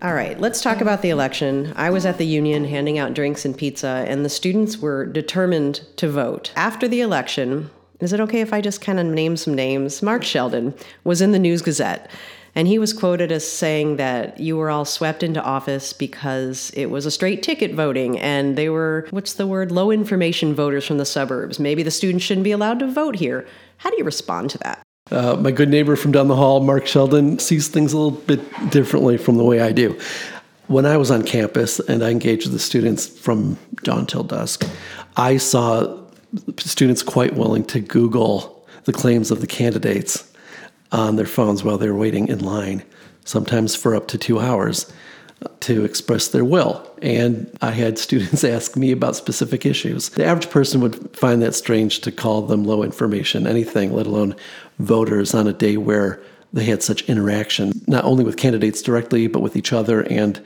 All right, let's talk about the election. I was at the union handing out drinks and pizza, and the students were determined to vote. After the election, is it okay if I just kind of name some names? Mark Sheldon was in the News Gazette. And he was quoted as saying that you were all swept into office because it was a straight ticket voting and they were, what's the word, low information voters from the suburbs. Maybe the students shouldn't be allowed to vote here. How do you respond to that? Uh, my good neighbor from down the hall, Mark Sheldon, sees things a little bit differently from the way I do. When I was on campus and I engaged with the students from dawn till dusk, I saw students quite willing to Google the claims of the candidates on their phones while they were waiting in line, sometimes for up to two hours to express their will. And I had students ask me about specific issues. The average person would find that strange to call them low information, anything, let alone voters on a day where they had such interaction, not only with candidates directly, but with each other and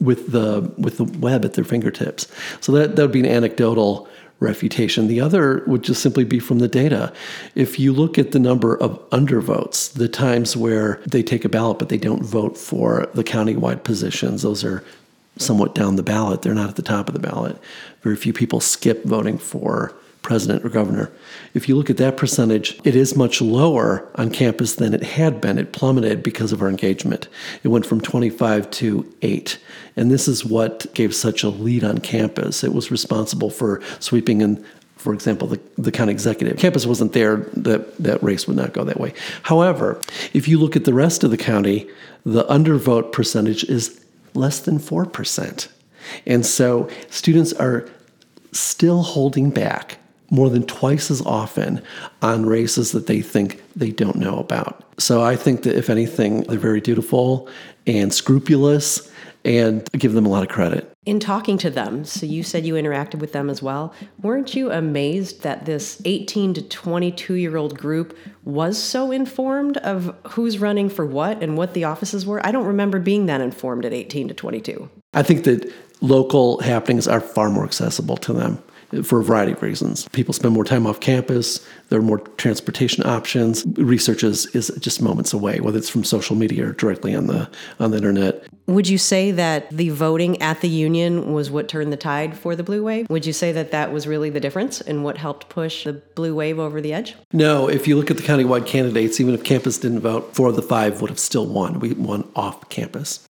with the with the web at their fingertips. So that, that would be an anecdotal refutation. The other would just simply be from the data. If you look at the number of undervotes, the times where they take a ballot but they don't vote for the countywide positions, those are somewhat down the ballot. They're not at the top of the ballot. Very few people skip voting for president or governor. If you look at that percentage, it is much lower on campus than it had been. It plummeted because of our engagement. It went from 25 to 8. And this is what gave such a lead on campus. It was responsible for sweeping in for example, the, the county executive. Campus wasn't there, that, that race would not go that way. However, if you look at the rest of the county, the undervote percentage is less than 4%. And so students are still holding back more than twice as often on races that they think they don't know about. So I think that if anything, they're very dutiful and scrupulous and I give them a lot of credit. In talking to them, so you said you interacted with them as well, weren't you amazed that this 18 to 22 year old group was so informed of who's running for what and what the offices were? I don't remember being that informed at 18 to 22. I think that local happenings are far more accessible to them for a variety of reasons. People spend more time off campus, there are more transportation options. Research is, is just moments away, whether it's from social media or directly on the on the internet. Would you say that the voting at the union was what turned the tide for the blue wave? Would you say that that was really the difference and what helped push the blue wave over the edge? No, if you look at the countywide candidates, even if campus didn't vote, four of the five would have still won. We won off campus.